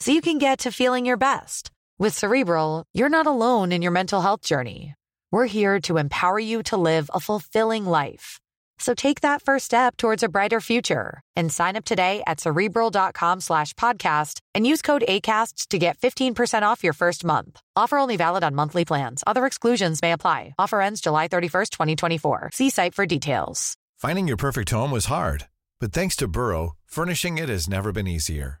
so you can get to feeling your best. With Cerebral, you're not alone in your mental health journey. We're here to empower you to live a fulfilling life. So take that first step towards a brighter future and sign up today at cerebral.com slash podcast and use code ACasts to get 15% off your first month. Offer only valid on monthly plans. Other exclusions may apply. Offer ends July 31st, 2024. See site for details. Finding your perfect home was hard, but thanks to Burrow, furnishing it has never been easier.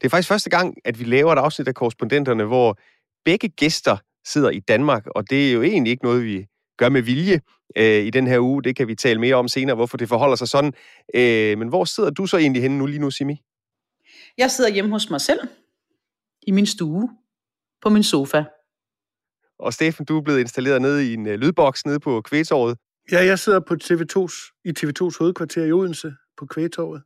Det er faktisk første gang, at vi laver et afsnit af korrespondenterne, hvor begge gæster sidder i Danmark, og det er jo egentlig ikke noget, vi gør med vilje øh, i den her uge. Det kan vi tale mere om senere, hvorfor det forholder sig sådan. Øh, men hvor sidder du så egentlig henne nu lige nu, Simi? Jeg sidder hjemme hos mig selv, i min stue, på min sofa. Og Steffen, du er blevet installeret nede i en øh, lydboks nede på Kvægtorvet. Ja, jeg sidder på TV2's, i TV2's hovedkvarter i Odense på Kvægtorvet.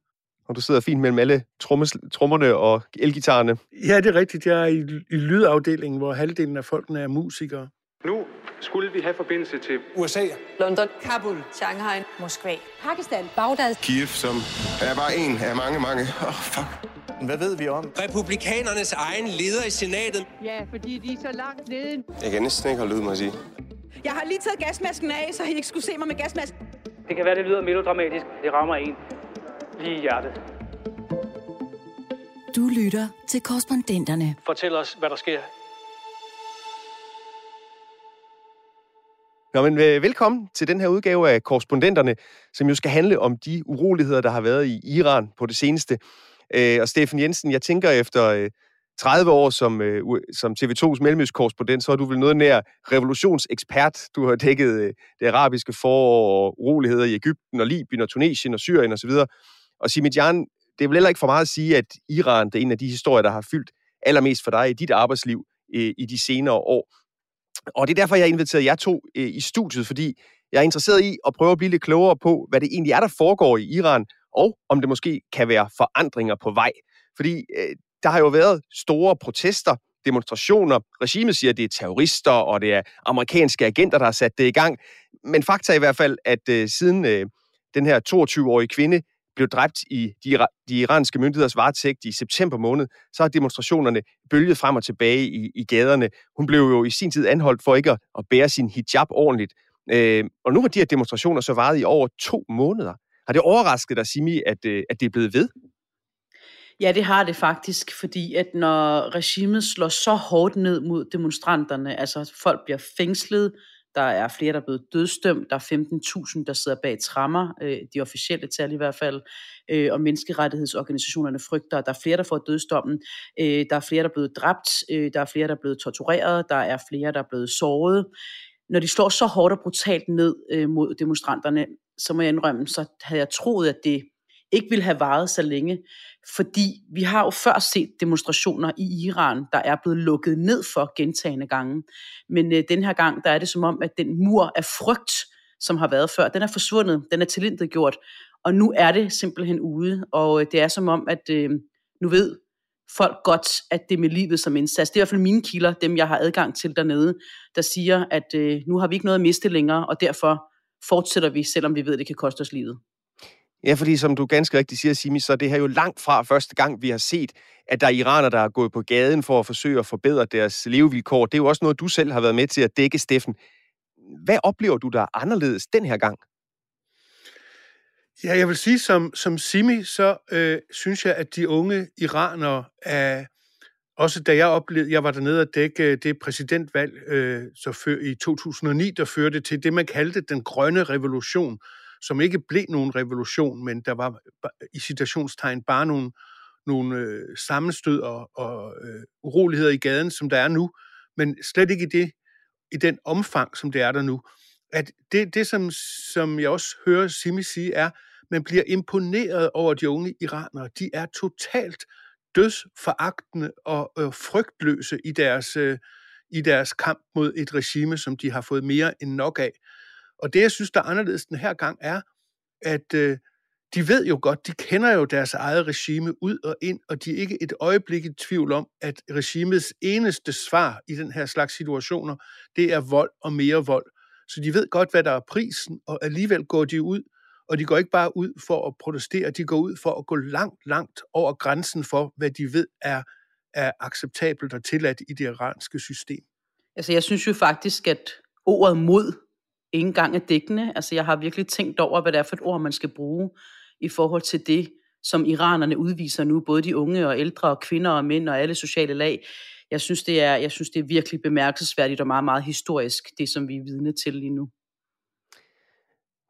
Og du sidder fint mellem alle trommes, trommerne og elgitarerne. Ja, det er rigtigt. Jeg er i, i lydafdelingen, hvor halvdelen af folkene er musikere. Nu skulle vi have forbindelse til USA, London, Kabul, Shanghai, Moskva, Pakistan, Baghdad, Kiev, som er bare en af mange, mange. Åh, oh, fuck. Hvad ved vi om? Republikanernes egen leder i senatet. Ja, fordi de er så langt nede. Jeg kan næsten ikke holde ud, må jeg sige. Jeg har lige taget gasmasken af, så I ikke skulle se mig med gasmasken. Det kan være, det lyder melodramatisk. Det rammer en lige i hjertet. Du lytter til korrespondenterne. Fortæl os, hvad der sker. Nå, men øh, velkommen til den her udgave af Korrespondenterne, som jo skal handle om de uroligheder, der har været i Iran på det seneste. Øh, og Steffen Jensen, jeg tænker efter øh, 30 år som, øh, som TV2's mellemøstkorrespondent, så er du vel noget nær revolutionsekspert. Du har dækket øh, det arabiske forår og uroligheder i Ægypten og Libyen og Tunesien og Syrien osv. Og, og Simidjan, det er vel heller ikke for meget at sige, at Iran det er en af de historier, der har fyldt allermest for dig i dit arbejdsliv øh, i de senere år. Og det er derfor, jeg har inviteret jer to øh, i studiet, fordi jeg er interesseret i at prøve at blive lidt klogere på, hvad det egentlig er, der foregår i Iran, og om det måske kan være forandringer på vej. Fordi øh, der har jo været store protester, demonstrationer. Regimet siger, at det er terrorister, og det er amerikanske agenter, der har sat det i gang. Men fakta er i hvert fald, at øh, siden øh, den her 22-årige kvinde blev dræbt i de, de iranske myndigheders varetægt i september måned, så har demonstrationerne bølget frem og tilbage i, i gaderne. Hun blev jo i sin tid anholdt for ikke at, at bære sin hijab ordentligt. Øh, og nu har de her demonstrationer så varet i over to måneder. Har det overrasket dig, Simi, at, øh, at det er blevet ved? Ja, det har det faktisk, fordi at når regimet slår så hårdt ned mod demonstranterne, altså folk bliver fængslet, der er flere, der er blevet dødsdømt. Der er 15.000, der sidder bag trammer, øh, de officielle tal i hvert fald. Øh, og menneskerettighedsorganisationerne frygter, at der er flere, der får dødsdommen. Øh, der er flere, der er blevet dræbt. Øh, der er flere, der er blevet tortureret. Der er flere, der er blevet såret. Når de slår så hårdt og brutalt ned øh, mod demonstranterne, så må jeg indrømme, så havde jeg troet, at det ikke ville have varet så længe. Fordi vi har jo før set demonstrationer i Iran, der er blevet lukket ned for gentagende gange. Men øh, den her gang, der er det som om, at den mur af frygt, som har været før, den er forsvundet, den er tilintet gjort, og nu er det simpelthen ude, og øh, det er som om, at øh, nu ved folk godt, at det er med livet som indsats. Det er i hvert fald mine kilder, dem jeg har adgang til dernede, der siger, at øh, nu har vi ikke noget at miste længere, og derfor fortsætter vi, selvom vi ved, at det kan koste os livet. Ja, fordi som du ganske rigtigt siger, Simi, så er det her jo langt fra første gang, vi har set, at der er iraner, der er gået på gaden for at forsøge at forbedre deres levevilkår. Det er jo også noget, du selv har været med til at dække, Steffen. Hvad oplever du, der er anderledes den her gang? Ja, jeg vil sige, som, som Simi, så øh, synes jeg, at de unge iranere er også da jeg oplevede, jeg var dernede at dække øh, det præsidentvalg øh, så før, i 2009, der førte til det, man kaldte den grønne revolution, som ikke blev nogen revolution, men der var i citationstegn bare nogle, nogle øh, sammenstød og, og øh, uroligheder i gaden, som der er nu, men slet ikke i det i den omfang, som det er der nu. At det, det som, som jeg også hører Simi sige, er, man bliver imponeret over de unge iranere. De er totalt dødsforagtende og øh, frygtløse i deres, øh, i deres kamp mod et regime, som de har fået mere end nok af. Og det, jeg synes, der er anderledes den her gang, er, at øh, de ved jo godt, de kender jo deres eget regime ud og ind, og de er ikke et øjeblik i tvivl om, at regimets eneste svar i den her slags situationer, det er vold og mere vold. Så de ved godt, hvad der er prisen, og alligevel går de ud, og de går ikke bare ud for at protestere, de går ud for at gå langt, langt over grænsen for, hvad de ved er, er acceptabelt og tilladt i det iranske system. Altså jeg synes jo faktisk, at ordet mod ikke engang er dækkende. Altså jeg har virkelig tænkt over, hvad det er for et ord, man skal bruge i forhold til det, som iranerne udviser nu, både de unge og ældre og kvinder og mænd og alle sociale lag. Jeg synes, det er, jeg synes, det er virkelig bemærkelsesværdigt og meget, meget historisk, det som vi er vidne til lige nu.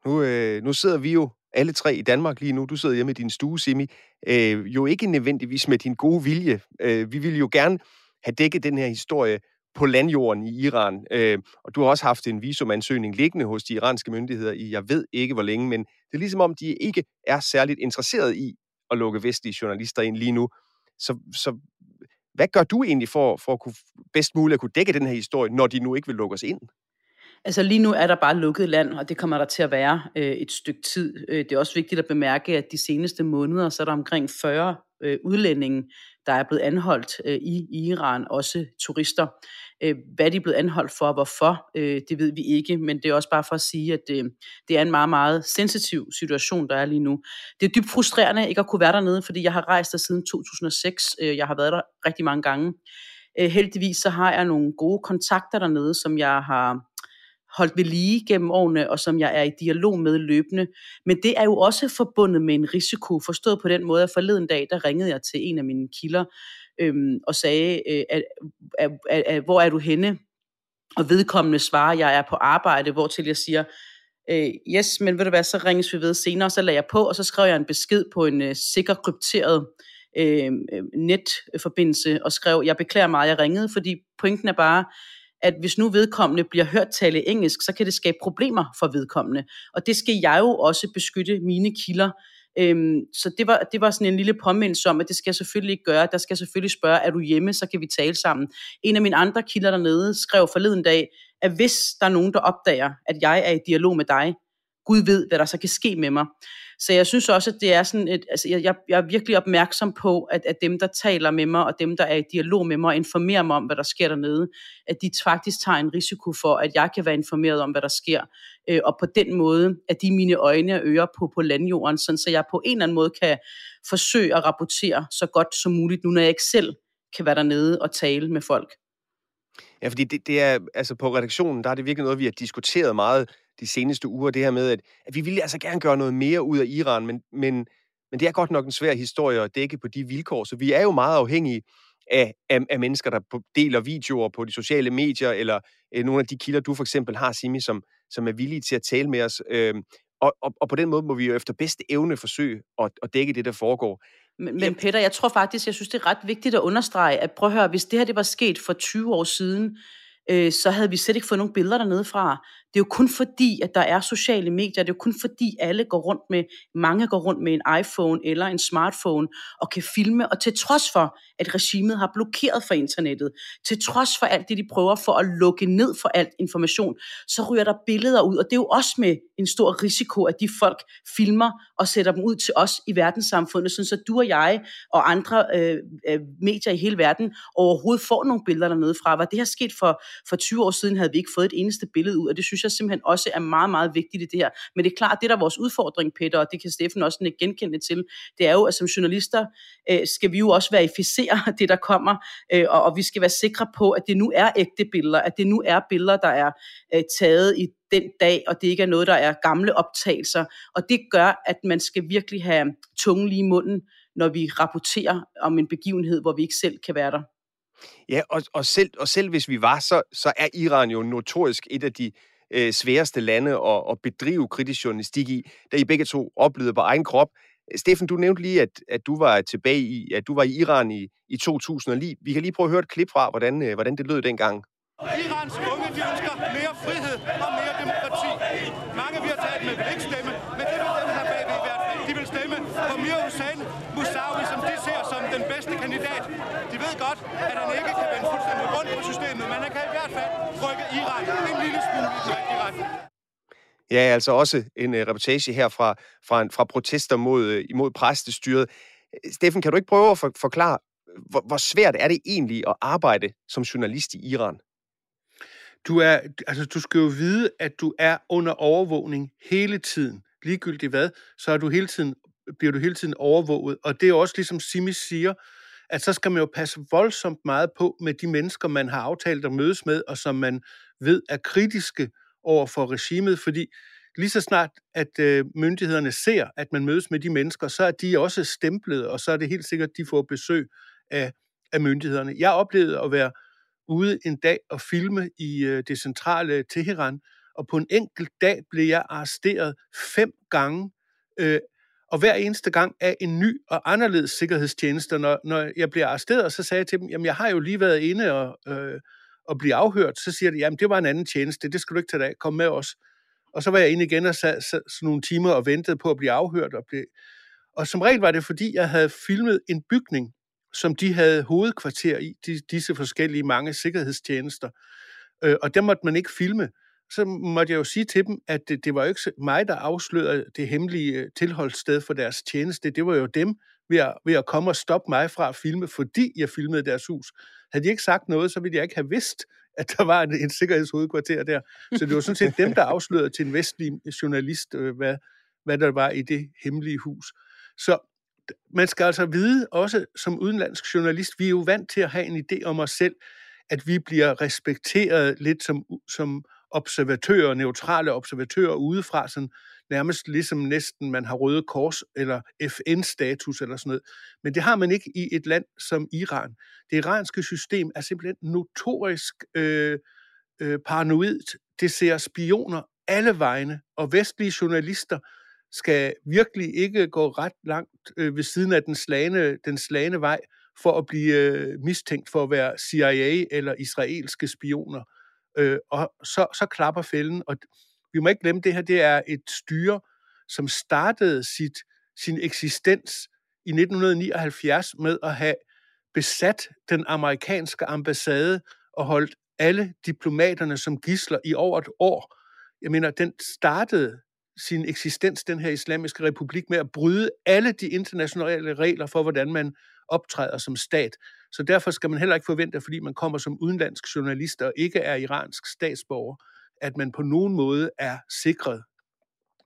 Nu, øh, nu sidder vi jo alle tre i Danmark lige nu. Du sidder hjemme i din stue, Simi. Øh, jo ikke nødvendigvis med din gode vilje. Øh, vi ville jo gerne have dækket den her historie på landjorden i Iran. Øh, og du har også haft en visumansøgning liggende hos de iranske myndigheder i, jeg ved ikke hvor længe, men det er ligesom om, de ikke er særligt interesseret i at lukke vestlige journalister ind lige nu. Så, så hvad gør du egentlig for, for at kunne bedst muligt at kunne dække den her historie, når de nu ikke vil lukke os ind? Altså lige nu er der bare lukket land, og det kommer der til at være øh, et stykke tid. Øh, det er også vigtigt at bemærke, at de seneste måneder, så er der omkring 40 øh, udlændinge, der er blevet anholdt øh, i Iran, også turister. Øh, hvad de er blevet anholdt for og hvorfor, øh, det ved vi ikke, men det er også bare for at sige, at øh, det er en meget, meget sensitiv situation, der er lige nu. Det er dybt frustrerende ikke at kunne være dernede, fordi jeg har rejst der siden 2006. Øh, jeg har været der rigtig mange gange. Øh, heldigvis så har jeg nogle gode kontakter dernede, som jeg har holdt ved lige gennem årene, og som jeg er i dialog med løbende. Men det er jo også forbundet med en risiko, forstået på den måde, at forleden dag, der ringede jeg til en af mine kilder, øhm, og sagde, øh, at, er, er, er, hvor er du henne? Og vedkommende svarer, jeg er på arbejde, hvor til jeg siger, øh, yes, men ved du hvad, så ringes vi ved senere, så lader jeg på, og så skrev jeg en besked på en øh, sikker krypteret øh, øh, netforbindelse, og skrev, jeg beklager meget, jeg ringede, fordi pointen er bare, at hvis nu vedkommende bliver hørt tale engelsk, så kan det skabe problemer for vedkommende. Og det skal jeg jo også beskytte mine kilder. Øhm, så det var, det var sådan en lille påmindelse om, at det skal jeg selvfølgelig ikke gøre. Der skal jeg selvfølgelig spørge, er du hjemme, så kan vi tale sammen. En af mine andre kilder dernede skrev forleden dag, at hvis der er nogen, der opdager, at jeg er i dialog med dig, Gud ved, hvad der så kan ske med mig. Så jeg synes også, at det er sådan et, altså jeg, jeg er virkelig opmærksom på, at, at dem, der taler med mig, og dem, der er i dialog med mig, og informerer mig om, hvad der sker dernede, at de faktisk tager en risiko for, at jeg kan være informeret om, hvad der sker. Øh, og på den måde, at de mine øjne og ører på, på landjorden, sådan så jeg på en eller anden måde kan forsøge at rapportere så godt som muligt, nu når jeg ikke selv kan være dernede og tale med folk. Ja, fordi det, det er, altså på redaktionen, der er det virkelig noget, vi har diskuteret meget de seneste uger, det her med, at, at vi ville altså gerne gøre noget mere ud af Iran, men, men, men det er godt nok en svær historie at dække på de vilkår, så vi er jo meget afhængige af, af, af mennesker, der deler videoer på de sociale medier, eller øh, nogle af de kilder, du for eksempel har, Simi, som, som er villige til at tale med os. Øh, og, og, og på den måde må vi jo efter bedste evne forsøge at, at dække det, der foregår. Men, men Peter, jeg tror faktisk, jeg synes, det er ret vigtigt at understrege, at prøv at høre, hvis det her det var sket for 20 år siden, øh, så havde vi slet ikke fået nogle billeder dernede fra. Det er jo kun fordi, at der er sociale medier, det er jo kun fordi, alle går rundt med, mange går rundt med en iPhone eller en smartphone og kan filme, og til trods for, at regimet har blokeret for internettet, til trods for alt det, de prøver for at lukke ned for alt information, så ryger der billeder ud, og det er jo også med en stor risiko, at de folk filmer og sætter dem ud til os i verdenssamfundet, sådan så du og jeg og andre øh, øh medier i hele verden overhovedet får nogle billeder dernede fra. Var det her sket for, for 20 år siden, havde vi ikke fået et eneste billede ud, og det synes jeg simpelthen også er meget, meget vigtigt i det her. Men det er klart, det der er vores udfordring, Peter, og det kan Steffen også ikke genkende til, det er jo, at som journalister øh, skal vi jo også verificere det, der kommer, øh, og, og vi skal være sikre på, at det nu er ægte billeder, at det nu er billeder, der er øh, taget i den dag, og det ikke er noget, der er gamle optagelser. Og det gør, at man skal virkelig have tungen lige i munden, når vi rapporterer om en begivenhed, hvor vi ikke selv kan være der. Ja, og, og, selv, og selv hvis vi var, så, så er Iran jo notorisk et af de øh, sværeste lande at, at bedrive kritisk journalistik i, da I begge to oplevede på egen krop. Steffen, du nævnte lige, at, at du var tilbage i, at du var i Iran i, i 2009. Vi kan lige prøve at høre et klip fra, hvordan, øh, hvordan det lød dengang. Irans unge, de ønsker mere frihed og mere demokrati. Mange vi har talt med vil ikke stemme, men det vil dem her bagved i hvert fald. De vil stemme på Mir Hussein Moussaoui, som de ser som den bedste kandidat. De ved godt, at han ikke kan vende fuldstændig rundt på systemet, men han kan i hvert fald rykke Iran en lille smule i den rigtige retning. Ja, altså også en uh, reportage her fra, fra, fra protester mod, uh, imod præstestyret. Steffen, kan du ikke prøve at for, forklare, hvor, hvor svært er det egentlig at arbejde som journalist i Iran? Du, er, altså, du skal jo vide, at du er under overvågning hele tiden. Ligegyldigt hvad, så er du hele tiden, bliver du hele tiden overvåget. Og det er også ligesom Simi siger, at så skal man jo passe voldsomt meget på med de mennesker, man har aftalt at mødes med, og som man ved er kritiske over for regimet, fordi lige så snart, at øh, myndighederne ser, at man mødes med de mennesker, så er de også stemplet, og så er det helt sikkert, at de får besøg af, af myndighederne. Jeg oplevede at være ude en dag og filme i øh, det centrale Teheran, og på en enkelt dag blev jeg arresteret fem gange, øh, og hver eneste gang af en ny og anderledes sikkerhedstjeneste. Når, når jeg blev arresteret, så sagde jeg til dem, jamen jeg har jo lige været inde og, øh, og blive afhørt. Så siger de, jamen det var en anden tjeneste, det skal du ikke tage af, kom med os. Og så var jeg inde igen og sad, sådan nogle timer og ventede på at blive afhørt. Og, blive... og som regel var det, fordi jeg havde filmet en bygning, som de havde hovedkvarter i, de, disse forskellige mange sikkerhedstjenester. Øh, og dem måtte man ikke filme. Så måtte jeg jo sige til dem, at det, det var jo ikke mig, der afslørede det hemmelige øh, tilholdssted for deres tjeneste. Det var jo dem ved at, ved at komme og stoppe mig fra at filme, fordi jeg filmede deres hus. Havde de ikke sagt noget, så ville jeg ikke have vidst, at der var en, en sikkerhedshovedkvarter der. Så det var sådan set dem, der afslørede til en vestlig øh, journalist, øh, hvad, hvad der var i det hemmelige hus. Så man skal altså vide, også som udenlandsk journalist, vi er jo vant til at have en idé om os selv, at vi bliver respekteret lidt som, som observatører, neutrale observatører udefra, sådan nærmest ligesom næsten man har Røde Kors eller FN-status eller sådan noget. Men det har man ikke i et land som Iran. Det iranske system er simpelthen notorisk øh, øh, paranoidt. Det ser spioner alle vegne, og vestlige journalister skal virkelig ikke gå ret langt øh, ved siden af den slagende, den slagende vej for at blive øh, mistænkt for at være CIA eller israelske spioner. Øh, og så, så klapper fælden, og vi må ikke glemme, det her det er et styre, som startede sit, sin eksistens i 1979 med at have besat den amerikanske ambassade og holdt alle diplomaterne som gisler i over et år. Jeg mener, den startede sin eksistens, den her islamiske republik, med at bryde alle de internationale regler for, hvordan man optræder som stat. Så derfor skal man heller ikke forvente, fordi man kommer som udenlandsk journalist og ikke er iransk statsborger, at man på nogen måde er sikret.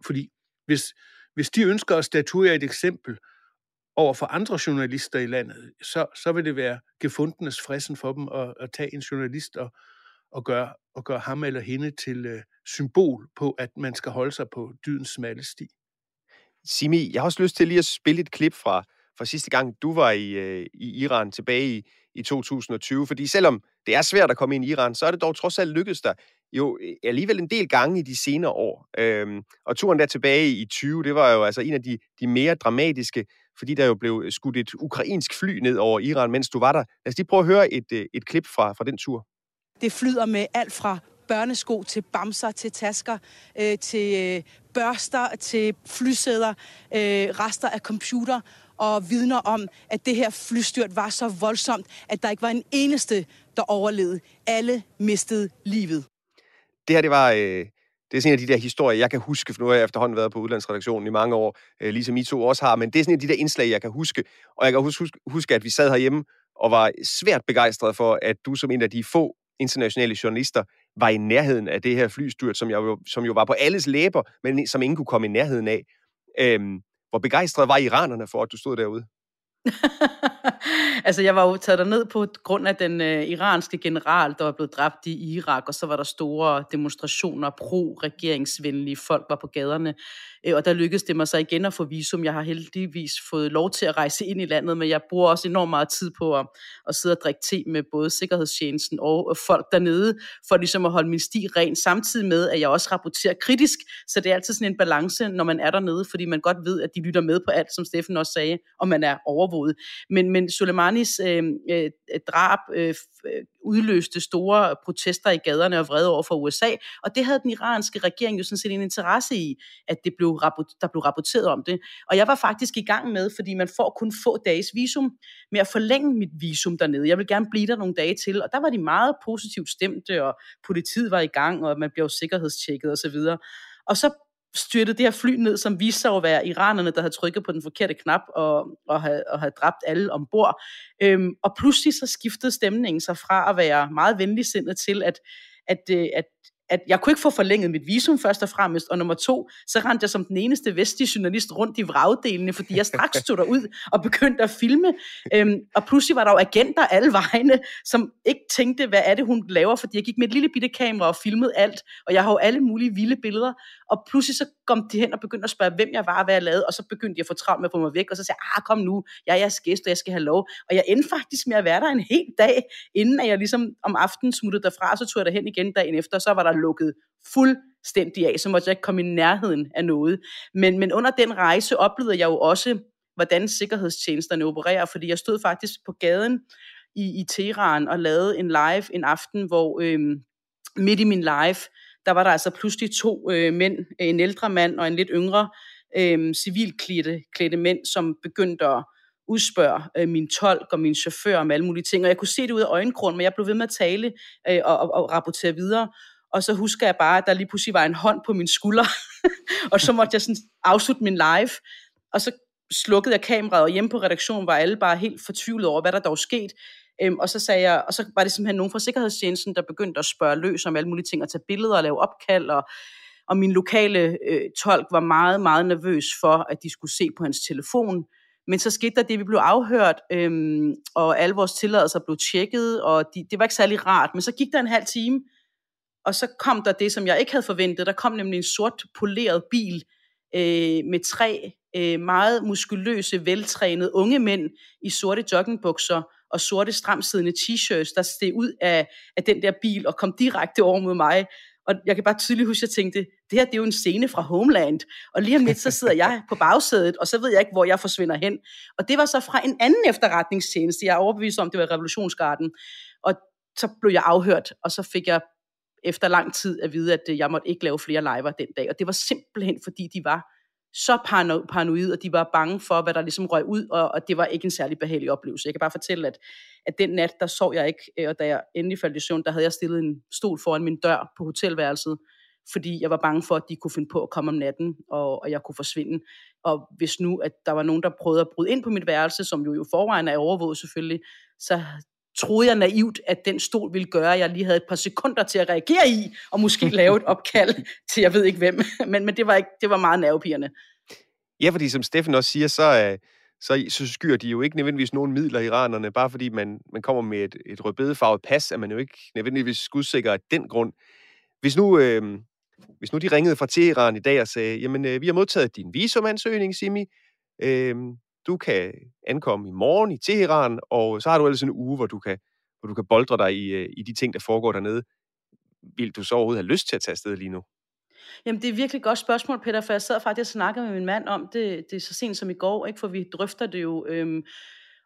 Fordi hvis, hvis de ønsker at statuere et eksempel over for andre journalister i landet, så, så vil det være gefundenes frissen for dem at, at tage en journalist og, og, gøre, og gøre ham eller hende til øh, symbol på, at man skal holde sig på dydens smalle sti. Simi, jeg har også lyst til lige at spille et klip fra, fra sidste gang, du var i, øh, i Iran tilbage i, i 2020. Fordi selvom det er svært at komme ind i Iran, så er det dog trods alt lykkedes der jo øh, alligevel en del gange i de senere år. Øhm, og turen der tilbage i 20, det var jo altså en af de, de mere dramatiske, fordi der jo blev øh, skudt et ukrainsk fly ned over Iran, mens du var der. Lad os lige prøve at høre et, øh, et klip fra, fra den tur. Det flyder med alt fra børnesko til bamser, til tasker, øh, til øh, børster, til flysæder, øh, rester af computer og vidner om, at det her flystyrt var så voldsomt, at der ikke var en eneste, der overlevede. Alle mistede livet. Det her, det var... Øh det er sådan en af de der historier, jeg kan huske, for nu har jeg efterhånden været på udlandsredaktionen i mange år, øh, ligesom I to også har, men det er sådan en af de der indslag, jeg kan huske. Og jeg kan huske, huske, at vi sad herhjemme og var svært begejstrede for, at du som en af de få internationale journalister var i nærheden af det her flystyrt, som, jeg, som jo var på alles læber, men som ingen kunne komme i nærheden af. Øhm, hvor begejstret var iranerne for, at du stod derude? altså, jeg var jo taget ned på grund af den øh, iranske general, der var blevet dræbt i Irak, og så var der store demonstrationer, pro-regeringsvenlige folk var på gaderne, øh, og der lykkedes det mig så igen at få visum. Jeg har heldigvis fået lov til at rejse ind i landet, men jeg bruger også enormt meget tid på at, at sidde og drikke te med både Sikkerhedstjenesten og folk dernede, for ligesom at holde min sti ren, samtidig med, at jeg også rapporterer kritisk, så det er altid sådan en balance, når man er dernede, fordi man godt ved, at de lytter med på alt, som Steffen også sagde, og man er over overvåget. Men, men Soleimanis øh, øh, drab øh, øh, udløste store protester i gaderne og vrede over for USA, og det havde den iranske regering jo sådan set en interesse i, at det blev rapport, der blev rapporteret om det. Og jeg var faktisk i gang med, fordi man får kun få dages visum, med at forlænge mit visum dernede. Jeg vil gerne blive der nogle dage til, og der var de meget positivt stemte, og politiet var i gang, og man blev sikkerhedstjekket osv. Og så styrtede det her fly ned, som viste sig at være iranerne, der havde trykket på den forkerte knap og, og, havde, og havde dræbt alle ombord. Øhm, og pludselig så skiftede stemningen sig fra at være meget venligsindet til, at, at, øh, at at jeg kunne ikke få forlænget mit visum først og fremmest, og nummer to, så rendte jeg som den eneste vestlige journalist rundt i vragdelene, fordi jeg straks stod derud og begyndte at filme, øhm, og pludselig var der jo agenter alle vegne, som ikke tænkte, hvad er det, hun laver, fordi jeg gik med et lille bitte kamera og filmede alt, og jeg har jo alle mulige vilde billeder, og pludselig så kom de hen og begyndte at spørge, hvem jeg var og hvad jeg lavede, og så begyndte jeg at få travlt med at få mig væk, og så sagde jeg, ah, kom nu, jeg er jeres gæst, og jeg skal have lov, og jeg endte faktisk med at være der en hel dag, inden at jeg ligesom om aftenen smuttede derfra, så tog jeg derhen igen dagen efter, og så var der lukket fuldstændig af, så måtte jeg ikke komme i nærheden af noget. Men, men under den rejse oplevede jeg jo også, hvordan sikkerhedstjenesterne opererer, fordi jeg stod faktisk på gaden i, i Teheran og lavede en live en aften, hvor øh, midt i min live, der var der altså pludselig to øh, mænd, en ældre mand og en lidt yngre, øh, civilklædte klædte mænd, som begyndte at udspørge øh, min tolk og min chauffør om alle mulige ting. Og jeg kunne se det ud af øjenkrogen, men jeg blev ved med at tale øh, og, og, og rapportere videre. Og så husker jeg bare, at der lige pludselig var en hånd på min skulder, og så måtte jeg sådan afslutte min live. Og så slukkede jeg kameraet, og hjemme på redaktionen var alle bare helt fortvivlet over, hvad der dog skete. Øhm, og så sagde jeg, og så var det simpelthen nogen fra Sikkerhedstjenesten, der begyndte at spørge løs om alle mulige ting, at tage billeder og lave opkald, og, og min lokale øh, tolk var meget, meget nervøs for, at de skulle se på hans telefon. Men så skete der det, vi blev afhørt, øhm, og alle vores tilladelser blev tjekket, og de, det var ikke særlig rart. Men så gik der en halv time, og så kom der det, som jeg ikke havde forventet. Der kom nemlig en sort poleret bil øh, med tre øh, meget muskuløse, veltrænede unge mænd i sorte joggingbukser og sorte stramsiddende t-shirts, der steg ud af, af den der bil og kom direkte over mod mig. Og jeg kan bare tydeligt huske, at jeg tænkte, det her det er jo en scene fra Homeland. Og lige om lidt, så sidder jeg på bagsædet, og så ved jeg ikke, hvor jeg forsvinder hen. Og det var så fra en anden efterretningstjeneste. Jeg er overbevist om, det var Revolutionsgarden. Og så blev jeg afhørt, og så fik jeg efter lang tid at vide, at øh, jeg måtte ikke lave flere liver den dag. Og det var simpelthen, fordi de var så parano- paranoid, og de var bange for, hvad der ligesom røg ud, og, og det var ikke en særlig behagelig oplevelse. Jeg kan bare fortælle, at, at den nat, der sov jeg ikke, øh, og da jeg endelig faldt i søvn, der havde jeg stillet en stol foran min dør på hotelværelset, fordi jeg var bange for, at de kunne finde på at komme om natten, og, og jeg kunne forsvinde. Og hvis nu, at der var nogen, der prøvede at bryde ind på mit værelse, som jo i forvejen er overvåget selvfølgelig, så troede jeg naivt, at den stol ville gøre, at jeg lige havde et par sekunder til at reagere i, og måske lave et opkald til jeg ved ikke hvem. Men, men det, var ikke, det var meget nervepirrende. Ja, fordi som Steffen også siger, så, så, så skyer de jo ikke nødvendigvis nogen midler, iranerne, bare fordi man, man kommer med et, et rødbedefarvet pas, er man jo ikke nødvendigvis skudsikker af den grund. Hvis nu, øh, hvis nu de ringede fra Teheran i dag og sagde, jamen, øh, vi har modtaget din visumansøgning, Simi, øh, du kan ankomme i morgen i Teheran, og så har du ellers en uge, hvor du kan, hvor du kan boldre dig i, øh, i de ting, der foregår dernede. Vil du så overhovedet have lyst til at tage afsted lige nu? Jamen, det er virkelig godt spørgsmål, Peter, for jeg sad faktisk og snakkede med min mand om det, det er så sent som i går, ikke? for vi drøfter det jo. Øhm,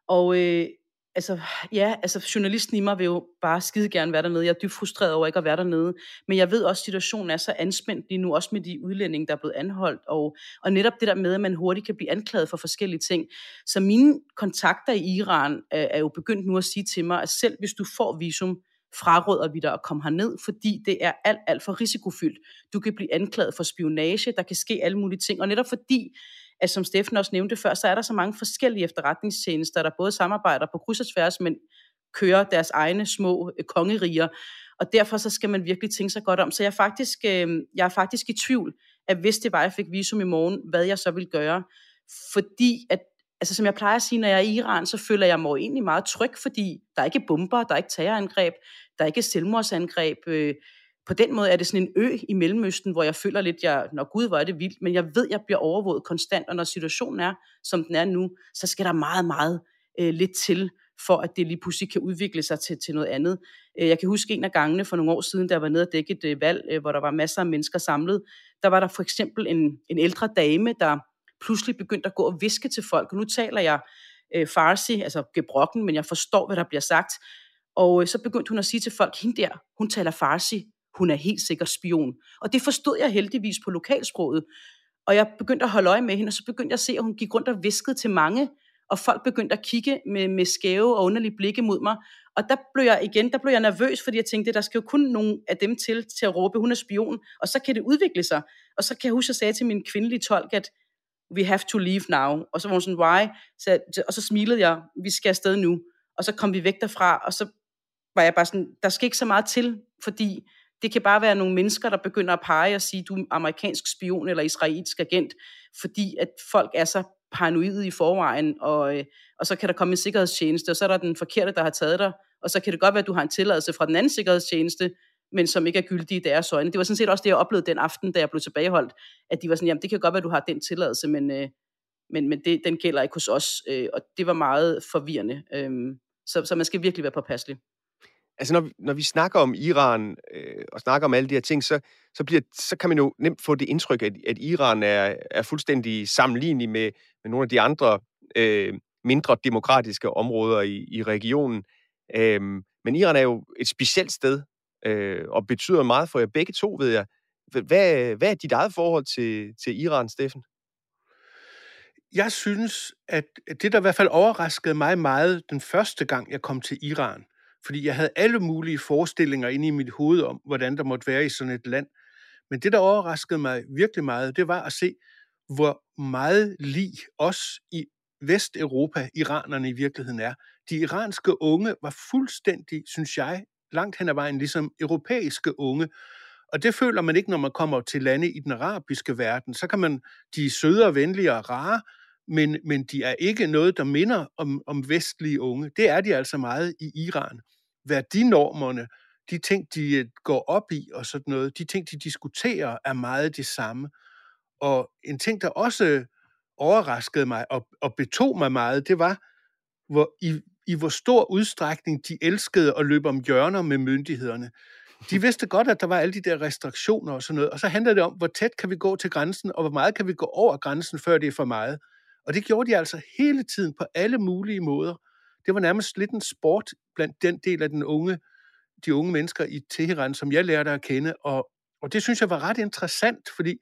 og øh, altså, ja, altså journalisten i mig vil jo bare skide gerne være dernede. Jeg er dybt frustreret over ikke at være dernede. Men jeg ved også, at situationen er så anspændt lige nu, også med de udlændinge, der er blevet anholdt. Og, og netop det der med, at man hurtigt kan blive anklaget for forskellige ting. Så mine kontakter i Iran er, er jo begyndt nu at sige til mig, at selv hvis du får visum, fraråder vi dig at komme herned, fordi det er alt, alt for risikofyldt. Du kan blive anklaget for spionage, der kan ske alle mulige ting, og netop fordi, at som Steffen også nævnte før, så er der så mange forskellige efterretningstjenester, der både samarbejder på kryds og tværs, men kører deres egne små øh, kongeriger, og derfor så skal man virkelig tænke sig godt om. Så jeg er faktisk, øh, jeg er faktisk i tvivl, at hvis det var, jeg fik visum i morgen, hvad jeg så vil gøre. Fordi at altså som jeg plejer at sige, når jeg er i Iran, så føler jeg mig egentlig meget tryg, fordi der er ikke bomber, der er ikke terrorangreb, der er ikke selvmordsangreb. Øh, på den måde er det sådan en ø i Mellemøsten, hvor jeg føler lidt, jeg, når Gud, hvor er det vildt, men jeg ved, jeg bliver overvåget konstant, og når situationen er, som den er nu, så skal der meget, meget øh, lidt til, for at det lige pludselig kan udvikle sig til, til noget andet. Øh, jeg kan huske en af gangene for nogle år siden, da jeg var nede og dække et øh, valg, øh, hvor der var masser af mennesker samlet. Der var der for eksempel en, en ældre dame, der pludselig begyndte at gå og viske til folk. Og nu taler jeg øh, farsi, altså gebrokken, men jeg forstår, hvad der bliver sagt. Og øh, så begyndte hun at sige til folk, hende der, hun taler farsi, hun er helt sikkert spion. Og det forstod jeg heldigvis på lokalsproget. Og jeg begyndte at holde øje med hende, og så begyndte jeg at se, at hun gik rundt og viskede til mange, og folk begyndte at kigge med, med skæve og underlige blikke mod mig. Og der blev jeg igen, der blev jeg nervøs, fordi jeg tænkte, der skal jo kun nogen af dem til, til at råbe, hun er spion, og så kan det udvikle sig. Og så kan jeg huske, at jeg sagde til min kvindelige tolk, at we have to leave now. Og så var hun sådan, why? Så, og så smilede jeg, vi skal afsted nu. Og så kom vi væk derfra, og så var jeg bare sådan, der skal ikke så meget til, fordi det kan bare være nogle mennesker, der begynder at pege og sige, du er amerikansk spion eller israelsk agent, fordi at folk er så paranoide i forvejen, og, øh, og så kan der komme en sikkerhedstjeneste, og så er der den forkerte, der har taget dig, og så kan det godt være, at du har en tilladelse fra den anden sikkerhedstjeneste, men som ikke er gyldig i deres øjne. Det var sådan set også det, jeg oplevede den aften, da jeg blev tilbageholdt, at de var sådan, jamen det kan godt være, at du har den tilladelse, men, øh, men, men det, den gælder ikke hos os, øh, og det var meget forvirrende. Øh, så, så man skal virkelig være påpasselig. Altså, når, når vi snakker om Iran øh, og snakker om alle de her ting, så, så, bliver, så kan man jo nemt få det indtryk, at, at Iran er, er fuldstændig sammenlignelig med, med nogle af de andre øh, mindre demokratiske områder i, i regionen. Øh, men Iran er jo et specielt sted, øh, og betyder meget for jer begge to, ved jeg. Hvad, hvad er dit eget forhold til, til Iran, Steffen? Jeg synes, at det, der i hvert fald overraskede mig meget den første gang, jeg kom til Iran, fordi jeg havde alle mulige forestillinger inde i mit hoved om, hvordan der måtte være i sådan et land. Men det, der overraskede mig virkelig meget, det var at se, hvor meget lig os i Vesteuropa, iranerne i virkeligheden er. De iranske unge var fuldstændig, synes jeg, langt hen ad vejen, ligesom europæiske unge. Og det føler man ikke, når man kommer til lande i den arabiske verden. Så kan man, de er søde og venlige og rare, men, men de er ikke noget, der minder om, om vestlige unge. Det er de altså meget i Iran. Værdinormerne, de ting, de øh, går op i og sådan noget, de ting, de diskuterer, er meget de samme. Og en ting, der også øh, overraskede mig og, og betog mig meget, det var, hvor i, i hvor stor udstrækning de elskede at løbe om hjørner med myndighederne. De vidste godt, at der var alle de der restriktioner og sådan noget, og så handler det om, hvor tæt kan vi gå til grænsen, og hvor meget kan vi gå over grænsen, før det er for meget. Og det gjorde de altså hele tiden på alle mulige måder. Det var nærmest lidt en sport blandt den del af den unge, de unge mennesker i Teheran, som jeg lærte at kende, og, og det synes jeg var ret interessant, fordi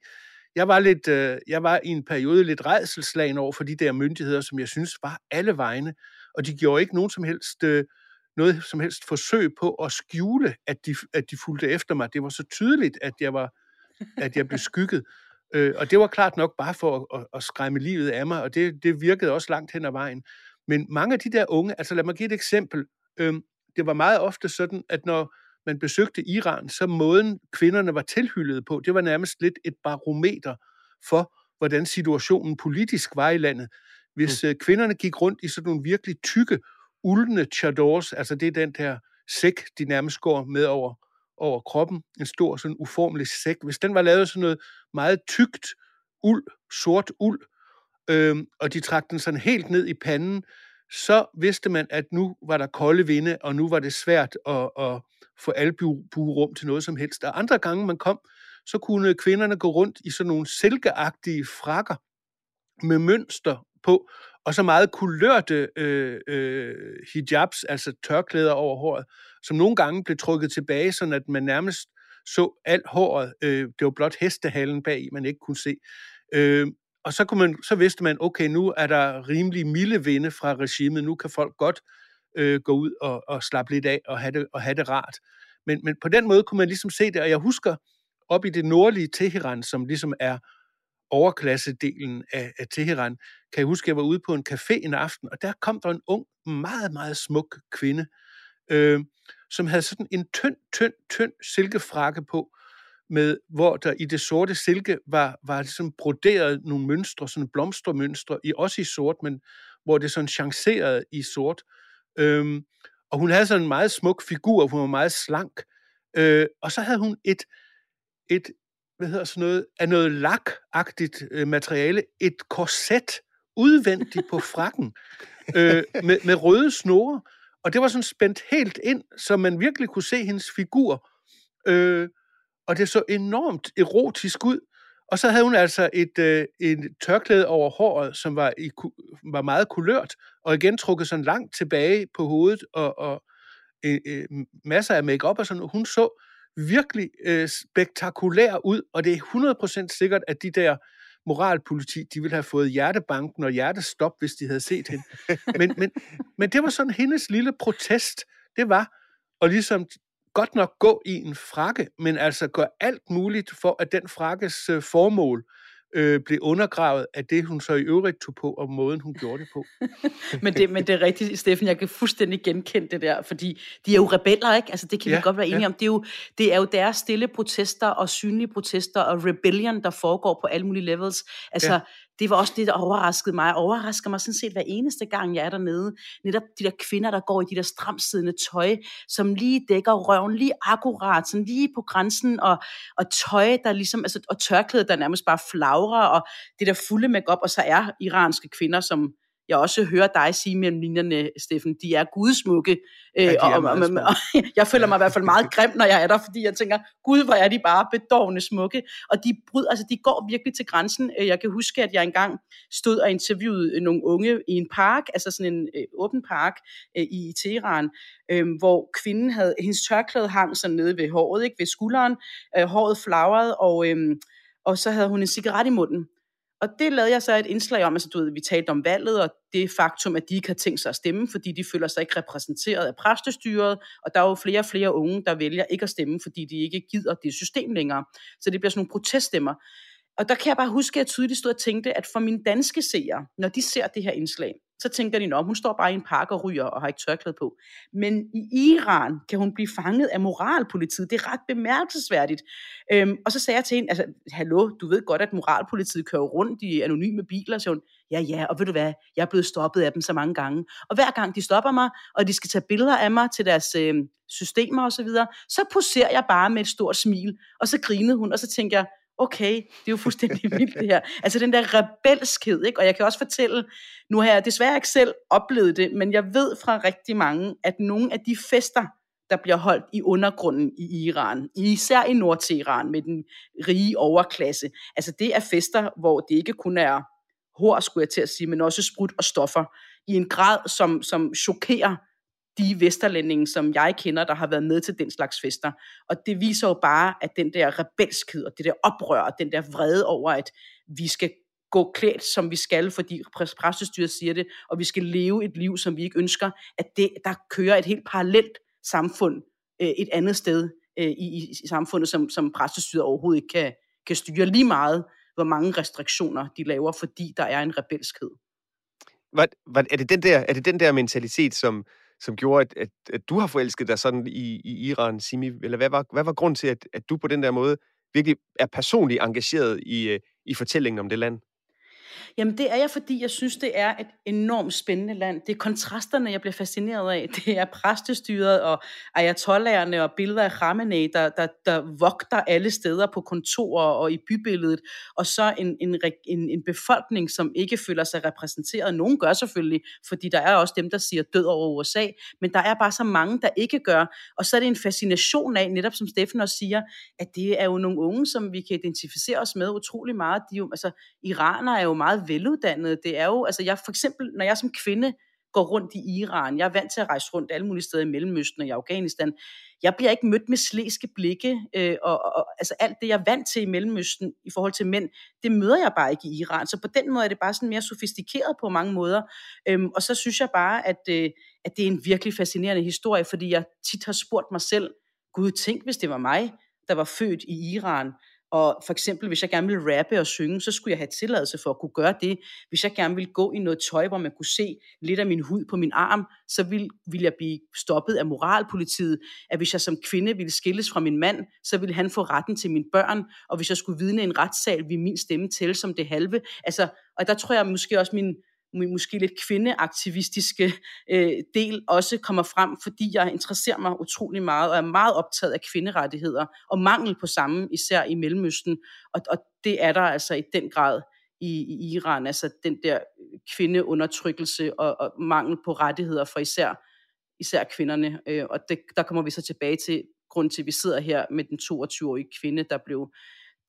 jeg var, lidt, øh, jeg var i en periode lidt redselslagen over for de der myndigheder, som jeg synes var alle vegne, og de gjorde ikke nogen som helst, øh, noget som helst forsøg på at skjule, at de, at de fulgte efter mig. Det var så tydeligt, at jeg, var, at jeg blev skygget. Øh, og det var klart nok bare for at, at, at skræmme livet af mig, og det, det virkede også langt hen ad vejen. Men mange af de der unge, altså lad mig give et eksempel. Øh, det var meget ofte sådan, at når man besøgte Iran, så måden kvinderne var tilhyllet på, det var nærmest lidt et barometer for, hvordan situationen politisk var i landet. Hvis mm. Øh, kvinderne gik rundt i sådan nogle virkelig tykke, uldne chadors, altså det er den der sæk, de nærmest går med over, over kroppen, en stor sådan uformelig sæk, hvis den var lavet sådan noget meget tykt uld, sort uld, øh, og de trak den sådan helt ned i panden, så vidste man, at nu var der kolde vinde, og nu var det svært at, at få albuerum til noget som helst. Og andre gange man kom, så kunne kvinderne gå rundt i sådan nogle silkeagtige frakker med mønster på, og så meget kulørte øh, øh, hijabs, altså tørklæder over håret, som nogle gange blev trukket tilbage, sådan at man nærmest så alt håret. Øh, det var blot hestehalen bag, man ikke kunne se. Øh, og så, kunne man, så vidste man, okay, nu er der rimelig milde vinde fra regimet, nu kan folk godt øh, gå ud og, og slappe lidt af og have det, og have det rart. Men, men på den måde kunne man ligesom se det, og jeg husker op i det nordlige Teheran, som ligesom er overklassedelen af, af Teheran, kan jeg huske, at jeg var ude på en café en aften, og der kom der en ung, meget, meget smuk kvinde, øh, som havde sådan en tynd, tynd, tynd silkefrakke på, med, hvor der i det sorte silke var, var ligesom broderet nogle mønstre, sådan blomstermønstre, i, også i sort, men hvor det sådan chancerede i sort. Øhm, og hun havde sådan en meget smuk figur, hun var meget slank. Øh, og så havde hun et, et hvad hedder sådan noget, af noget lakagtigt øh, materiale, et korset udvendigt på frakken, øh, med, med røde snore, og det var sådan spændt helt ind, så man virkelig kunne se hendes figur. Øh, og det så enormt erotisk ud. Og så havde hun altså et, øh, en tørklæde over håret, som var, i, var meget kulørt, og igen trukket sådan langt tilbage på hovedet, og, og øh, øh, masser af makeup og sådan Hun så virkelig øh, spektakulær ud, og det er 100% sikkert, at de der moralpoliti, de ville have fået hjertebanken og hjertestop, hvis de havde set hende. Men, men, men det var sådan hendes lille protest. Det var at ligesom godt nok gå i en frakke, men altså gøre alt muligt for, at den frakkes øh, formål øh, blev undergravet af det, hun så i øvrigt tog på, og måden, hun gjorde det på. men, det, men det er rigtigt, Steffen, jeg kan fuldstændig genkende det der, fordi de er jo rebeller, ikke? Altså, det kan ja, vi godt være enige ja. om. Det er, jo, det er jo deres stille protester og synlige protester og rebellion, der foregår på alle mulige levels. Altså, ja det var også det, der overraskede mig. Overrasker mig sådan set hver eneste gang, jeg er dernede. Netop de der kvinder, der går i de der stramsiddende tøj, som lige dækker røven lige akkurat, sådan lige på grænsen, og, og tøj, der ligesom, altså, og tørklæde, der nærmest bare flagrer, og det der fulde makeup, og så er iranske kvinder, som jeg også hører dig sige mellem linjerne, Steffen, de er gudsmukke. Ja, de er og, og, og, og, jeg føler mig i hvert fald meget grim, når jeg er der, fordi jeg tænker, gud, hvor er de bare bedårende smukke. Og de, bryd, altså, de går virkelig til grænsen. Øh, jeg kan huske, at jeg engang stod og interviewede nogle unge i en park, altså sådan en øh, åben park øh, i Teheran, øh, hvor kvinden havde, hendes tørklæde hang sådan nede ved håret, ikke, ved skulderen, øh, håret flagrede, og, øh, og så havde hun en cigaret i munden. Og det lavede jeg så et indslag om, altså du ved, vi talte om valget, og det faktum, at de ikke har tænkt sig at stemme, fordi de føler sig ikke repræsenteret af præstestyret, og der er jo flere og flere unge, der vælger ikke at stemme, fordi de ikke gider det system længere. Så det bliver sådan nogle proteststemmer. Og der kan jeg bare huske, at jeg tydeligt stod og tænkte, at for mine danske seere, når de ser det her indslag, så tænker de, at hun står bare i en park og ryger og har ikke tørklæde på. Men i Iran kan hun blive fanget af moralpolitiet. Det er ret bemærkelsesværdigt. Øhm, og så sagde jeg til hende, altså, hallo, du ved godt, at moralpolitiet kører rundt i anonyme biler, så hun, ja, ja, og ved du hvad, jeg er blevet stoppet af dem så mange gange. Og hver gang de stopper mig, og de skal tage billeder af mig til deres øh, systemer osv., så, videre, så poserer jeg bare med et stort smil, og så grinede hun, og så tænker jeg, okay, det er jo fuldstændig vildt det her. Altså den der rebelskhed, ikke? Og jeg kan også fortælle, nu har jeg desværre ikke selv oplevet det, men jeg ved fra rigtig mange, at nogle af de fester, der bliver holdt i undergrunden i Iran, især i Nord-Iran med den rige overklasse, altså det er fester, hvor det ikke kun er hår, skulle jeg til at sige, men også sprut og stoffer, i en grad, som, som chokerer de vesterlændinge, som jeg kender, der har været med til den slags fester. Og det viser jo bare, at den der rebelskhed og det der oprør og den der vrede over, at vi skal gå klædt, som vi skal, fordi præstestyret siger det, og vi skal leve et liv, som vi ikke ønsker, at det, der kører et helt parallelt samfund øh, et andet sted øh, i, i samfundet, som, som præstestyret overhovedet ikke kan, kan styre lige meget, hvor mange restriktioner de laver, fordi der er en rebelskhed. Hvad, hvad, er, det den der, er det den der mentalitet, som, som gjorde, at, at, at du har forelsket dig sådan i, i Iran, Simi? Eller hvad var, hvad var grund til, at, at du på den der måde virkelig er personligt engageret i, øh, i fortællingen om det land? Jamen det er jeg, fordi jeg synes, det er et enormt spændende land. Det er kontrasterne, jeg bliver fascineret af. Det er præstestyret og ayatollaherne og billeder af Khamenei, der, der, der vogter alle steder på kontorer og i bybilledet. Og så en, en, en, en befolkning, som ikke føler sig repræsenteret. Nogen gør selvfølgelig, fordi der er også dem, der siger død over USA. Men der er bare så mange, der ikke gør. Og så er det en fascination af, netop som Steffen også siger, at det er jo nogle unge, som vi kan identificere os med utrolig meget. De jo, altså, iraner er jo meget veluddannede. Det er jo, altså jeg for eksempel, når jeg som kvinde går rundt i Iran, jeg er vant til at rejse rundt alle mulige steder i Mellemøsten og i Afghanistan, jeg bliver ikke mødt med slæske blikke, øh, og, og altså alt det, jeg er vant til i Mellemøsten i forhold til mænd, det møder jeg bare ikke i Iran. Så på den måde er det bare sådan mere sofistikeret på mange måder. Øhm, og så synes jeg bare, at, øh, at det er en virkelig fascinerende historie, fordi jeg tit har spurgt mig selv, Gud, tænk hvis det var mig, der var født i Iran, og for eksempel, hvis jeg gerne ville rappe og synge, så skulle jeg have tilladelse for at kunne gøre det. Hvis jeg gerne ville gå i noget tøj, hvor man kunne se lidt af min hud på min arm, så ville, ville jeg blive stoppet af moralpolitiet. At hvis jeg som kvinde ville skilles fra min mand, så ville han få retten til mine børn. Og hvis jeg skulle vidne en retssal, ville min stemme tælle som det halve. Altså, og der tror jeg måske også, min måske lidt kvindeaktivistiske øh, del også kommer frem, fordi jeg interesserer mig utrolig meget og er meget optaget af kvinderettigheder og mangel på samme, især i Mellemøsten. Og, og det er der altså i den grad i, i Iran, altså den der kvindeundertrykkelse og, og mangel på rettigheder for især, især kvinderne. Øh, og det, der kommer vi så tilbage til grund til, at vi sidder her med den 22-årige kvinde, der blev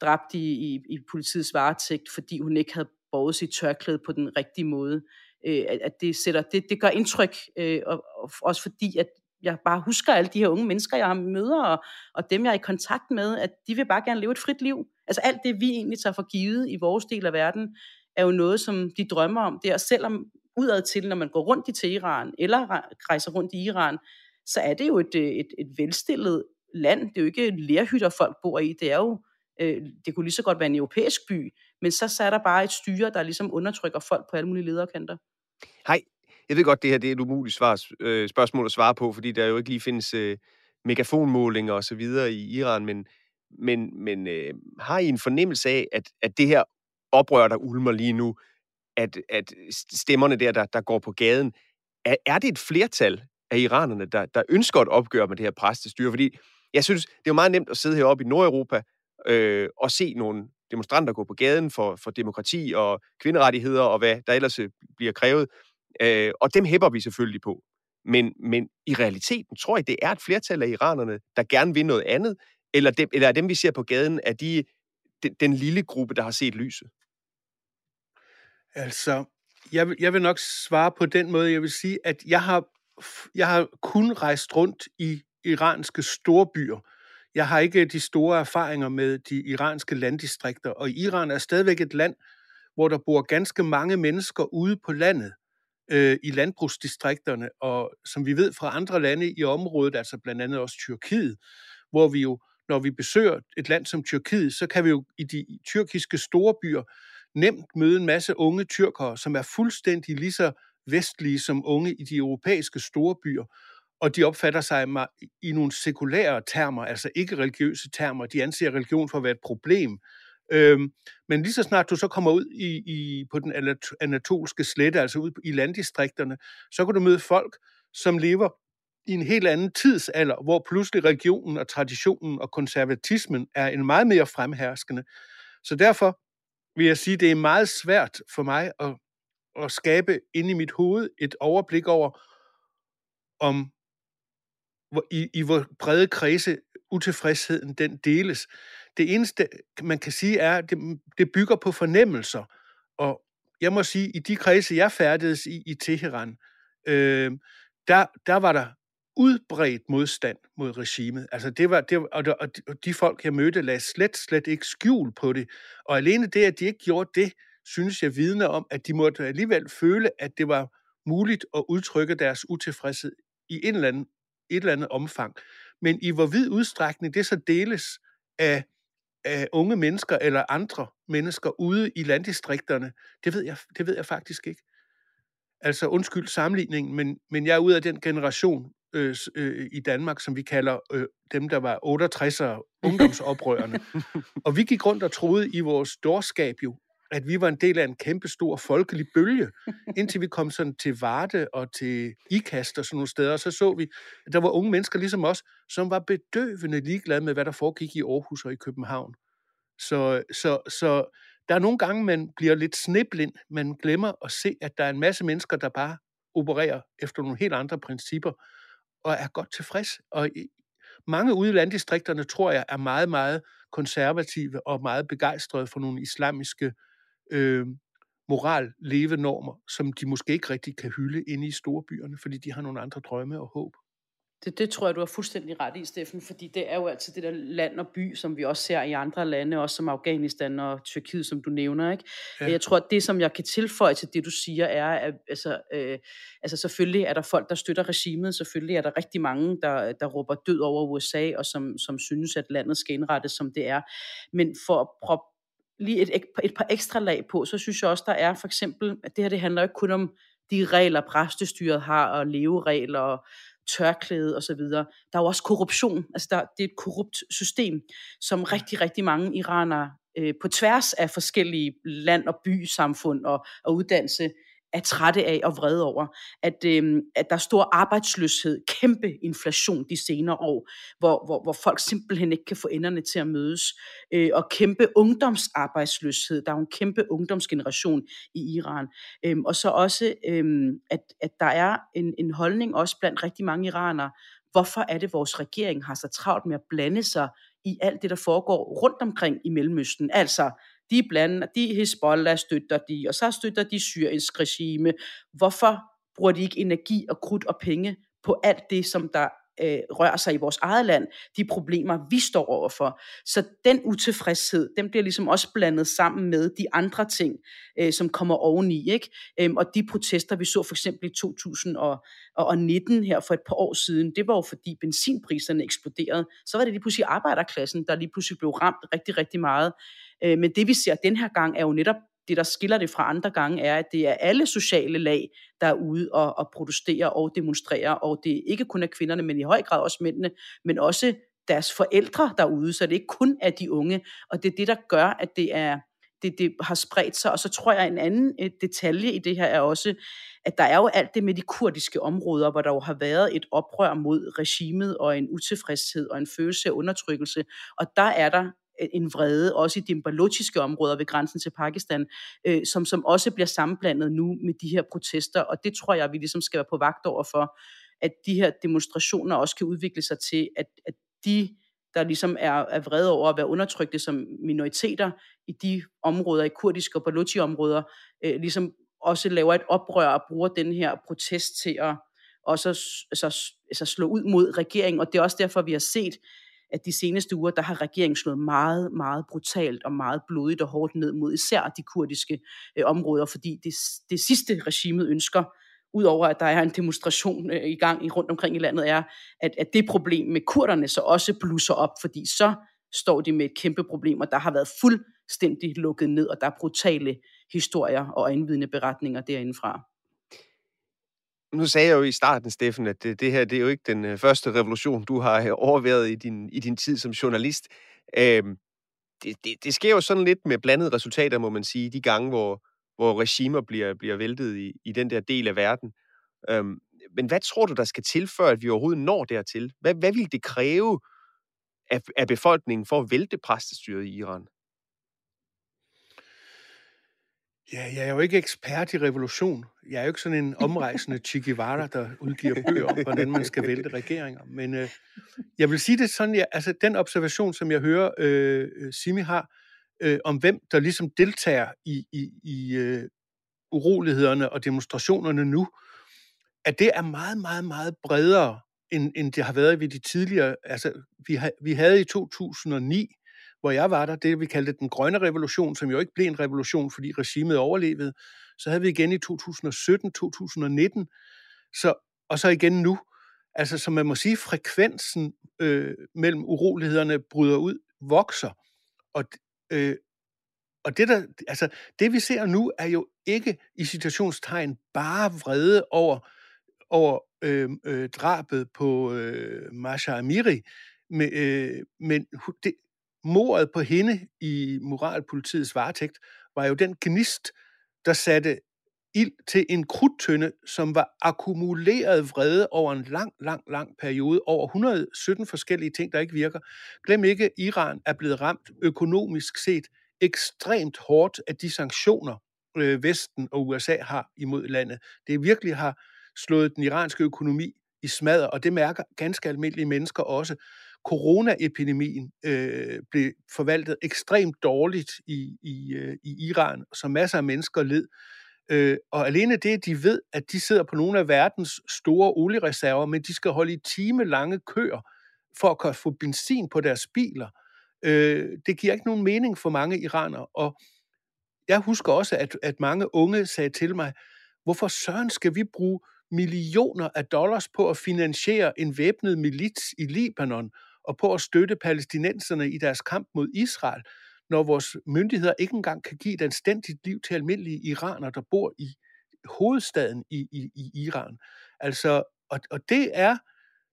dræbt i, i, i politiets varetægt, fordi hun ikke havde båret sit tørklæde på den rigtige måde. Øh, at, at det, sætter, det, det gør indtryk, øh, og, og også fordi, at jeg bare husker alle de her unge mennesker, jeg har møder, og, og dem, jeg er i kontakt med, at de vil bare gerne leve et frit liv. Altså alt det, vi egentlig tager for givet i vores del af verden, er jo noget, som de drømmer om. Det er selvom udad til, når man går rundt i Teheran, eller rejser rundt i Iran, så er det jo et, øh, et, et velstillet land. Det er jo ikke lærhytter, folk bor i. Det er jo, øh, det kunne lige så godt være en europæisk by, men så, så er der bare et styre, der ligesom undertrykker folk på alle mulige lederkanter. Hej, jeg ved godt, det her det er et umuligt svar, øh, spørgsmål at svare på, fordi der jo ikke lige findes øh, megafonmålinger og så videre i Iran, men, men, men øh, har I en fornemmelse af, at, at det her oprør, der ulmer lige nu, at, at stemmerne der, der, der går på gaden, er, er det et flertal af iranerne, der, der ønsker et opgør med det her præstestyre? Fordi jeg synes, det er jo meget nemt at sidde heroppe i Nordeuropa øh, og se nogle demonstranter gå på gaden for, for demokrati og kvinderettigheder og hvad der ellers øh, bliver krævet. Øh, og dem hæpper vi selvfølgelig på. Men, men i realiteten tror jeg, det er et flertal af iranerne, der gerne vil noget andet, eller, dem, eller er dem, vi ser på gaden, er de den, den lille gruppe, der har set lyset? Altså, jeg vil, jeg vil nok svare på den måde, jeg vil sige, at jeg har, jeg har kun rejst rundt i iranske storbyer. Jeg har ikke øh, de store erfaringer med de iranske landdistrikter, og Iran er stadigvæk et land, hvor der bor ganske mange mennesker ude på landet øh, i landbrugsdistrikterne, og som vi ved fra andre lande i området, altså blandt andet også Tyrkiet, hvor vi jo, når vi besøger et land som Tyrkiet, så kan vi jo i de tyrkiske store byer nemt møde en masse unge tyrkere, som er fuldstændig lige så vestlige som unge i de europæiske store byer, og de opfatter sig i nogle sekulære termer, altså ikke religiøse termer. De anser religion for at være et problem. Øhm, men lige så snart du så kommer ud i, i, på den anatolske slette, altså ud i landdistrikterne, så kan du møde folk, som lever i en helt anden tidsalder, hvor pludselig religionen og traditionen og konservatismen er en meget mere fremherskende. Så derfor vil jeg sige, at det er meget svært for mig at, at skabe ind i mit hoved et overblik over, om hvor, i, i hvor brede kredse utilfredsheden den deles. Det eneste, man kan sige, er, at det, det bygger på fornemmelser. Og jeg må sige, i de kredse, jeg færdedes i i Teheran, øh, der, der var der udbredt modstand mod regimet. Altså det var, det var, og, de, og de folk, jeg mødte, lagde slet, slet ikke skjul på det. Og alene det, at de ikke gjorde det, synes jeg vidner om, at de måtte alligevel føle, at det var muligt at udtrykke deres utilfredshed i en eller anden, et eller andet omfang. Men i hvor vid udstrækning det så deles af, af unge mennesker eller andre mennesker ude i landdistrikterne, det ved jeg, det ved jeg faktisk ikke. Altså undskyld sammenligningen, men, men jeg er ud af den generation, øh, øh, i Danmark, som vi kalder øh, dem, der var 68'ere, ungdomsoprørerne. og vi gik rundt og troede i vores dårskab jo, at vi var en del af en kæmpe stor folkelig bølge, indtil vi kom sådan til Varde og til Ikast og sådan nogle steder, og så så vi, at der var unge mennesker ligesom os, som var bedøvende ligeglade med, hvad der foregik i Aarhus og i København. Så, så, så der er nogle gange, man bliver lidt sniblind, man glemmer at se, at der er en masse mennesker, der bare opererer efter nogle helt andre principper, og er godt tilfreds. Og mange ude i landdistrikterne, tror jeg, er meget, meget konservative og meget begejstrede for nogle islamiske øh, moral levenormer, som de måske ikke rigtig kan hylde inde i storbyerne, fordi de har nogle andre drømme og håb. Det, det tror jeg, du har fuldstændig ret i, Steffen, fordi det er jo altid det der land og by, som vi også ser i andre lande, også som Afghanistan og Tyrkiet, som du nævner. Ikke? Ja. Jeg tror, at det, som jeg kan tilføje til det, du siger, er, at altså, øh, altså selvfølgelig er der folk, der støtter regimet, selvfølgelig er der rigtig mange, der, der råber død over USA, og som, som synes, at landet skal indrettes, som det er. Men for at proppe lige et, et, par ekstra lag på, så synes jeg også, der er for eksempel, at det her det handler ikke kun om de regler, præstestyret har, og leveregler, og tørklæde osv. Der er jo også korruption. Altså der, det er et korrupt system, som rigtig, rigtig mange iranere øh, på tværs af forskellige land- og bysamfund og, og uddannelse er trætte af og vrede over, at, øh, at der er stor arbejdsløshed, kæmpe inflation de senere år, hvor, hvor, hvor folk simpelthen ikke kan få enderne til at mødes, øh, og kæmpe ungdomsarbejdsløshed. Der er jo en kæmpe ungdomsgeneration i Iran. Øh, og så også, øh, at, at der er en, en holdning også blandt rigtig mange iranere, hvorfor er det, vores regering har så travlt med at blande sig i alt det, der foregår rundt omkring i Mellemøsten. Altså, de blander, de Hezbollah støtter de, og så støtter de Syriens regime. Hvorfor bruger de ikke energi og krudt og penge på alt det, som der øh, rører sig i vores eget land, de problemer, vi står overfor. Så den utilfredshed, den bliver ligesom også blandet sammen med de andre ting, øh, som kommer oveni. Ikke? Øhm, og de protester, vi så for eksempel i 2019 her for et par år siden, det var jo fordi benzinpriserne eksploderede. Så var det lige pludselig arbejderklassen, der lige pludselig blev ramt rigtig, rigtig meget. Øh, men det vi ser den her gang er jo netop det, der skiller det fra andre gange, er, at det er alle sociale lag, der er ude og, og protesterer og demonstrerer, og det er ikke kun af kvinderne, men i høj grad også mændene, men også deres forældre derude, så det ikke kun er de unge, og det er det, der gør, at det er det, det har spredt sig, og så tror jeg, en anden øh, detalje i det her er også, at der er jo alt det med de kurdiske områder, hvor der jo har været et oprør mod regimet og en utilfredshed og en følelse af undertrykkelse, og der er der en vrede, også i de balochiske områder ved grænsen til Pakistan, øh, som, som også bliver sammenblandet nu med de her protester, og det tror jeg, vi ligesom skal være på vagt over for, at de her demonstrationer også kan udvikle sig til, at, at de, der ligesom er, er vrede over at være undertrykte som minoriteter i de områder, i kurdiske og balochi-områder, øh, ligesom også laver et oprør og bruger den her protest til at også altså, altså slå ud mod regeringen, og det er også derfor, vi har set at de seneste uger, der har regeringen slået meget, meget brutalt og meget blodigt og hårdt ned mod især de kurdiske øh, områder, fordi det, det sidste regimet ønsker, udover at der er en demonstration øh, i gang rundt omkring i landet, er, at, at det problem med kurderne så også blusser op, fordi så står de med et kæmpe problem, og der har været fuldstændig lukket ned, og der er brutale historier og indvidende beretninger derindefra. Nu sagde jeg jo i starten, Steffen, at det, det her det er jo ikke den øh, første revolution, du har øh, overværet i din, i din tid som journalist. Øhm, det, det, det sker jo sådan lidt med blandede resultater, må man sige, de gange, hvor, hvor regimer bliver, bliver væltet i, i den der del af verden. Øhm, men hvad tror du, der skal til, før at vi overhovedet når dertil? Hvad, hvad vil det kræve af, af befolkningen for at vælte præstestyret i Iran? Ja, jeg er jo ikke ekspert i revolution. Jeg er jo ikke sådan en omrejsende Che Guevara, der udgiver bøger om, hvordan man skal vælte regeringer. Men øh, jeg vil sige det sådan, ja, altså den observation, som jeg hører øh, Simi har, øh, om hvem der ligesom deltager i, i, i øh, urolighederne og demonstrationerne nu, at det er meget, meget, meget bredere, end, end det har været ved de tidligere. Altså, vi, ha, vi havde i 2009 hvor jeg var der, det vi kaldte den grønne revolution, som jo ikke blev en revolution, fordi regimet overlevede. Så havde vi igen i 2017, 2019, så, og så igen nu. Altså, som man må sige, frekvensen øh, mellem urolighederne bryder ud, vokser. Og, øh, og det, der, altså, det vi ser nu, er jo ikke i situationstegn bare vrede over, over øh, øh, drabet på øh, Masha Amiri, men, øh, men det, mordet på hende i moralpolitiets varetægt var jo den gnist, der satte ild til en krudtønde, som var akkumuleret vrede over en lang, lang, lang periode, over 117 forskellige ting, der ikke virker. Glem ikke, Iran er blevet ramt økonomisk set ekstremt hårdt af de sanktioner, øh, Vesten og USA har imod landet. Det virkelig har slået den iranske økonomi i smadder, og det mærker ganske almindelige mennesker også coronaepidemien øh, blev forvaltet ekstremt dårligt i, i, øh, i Iran, så masser af mennesker led. Øh, og alene det, de ved, at de sidder på nogle af verdens store oliereserver, men de skal holde i time lange køer for at få benzin på deres biler. Øh, det giver ikke nogen mening for mange iranere. Og jeg husker også, at, at mange unge sagde til mig, hvorfor søren skal vi bruge millioner af dollars på at finansiere en væbnet milits i Libanon, og på at støtte palæstinenserne i deres kamp mod Israel, når vores myndigheder ikke engang kan give et anstændigt liv til almindelige iranere, der bor i hovedstaden i, i, i Iran. Altså, og, og det er,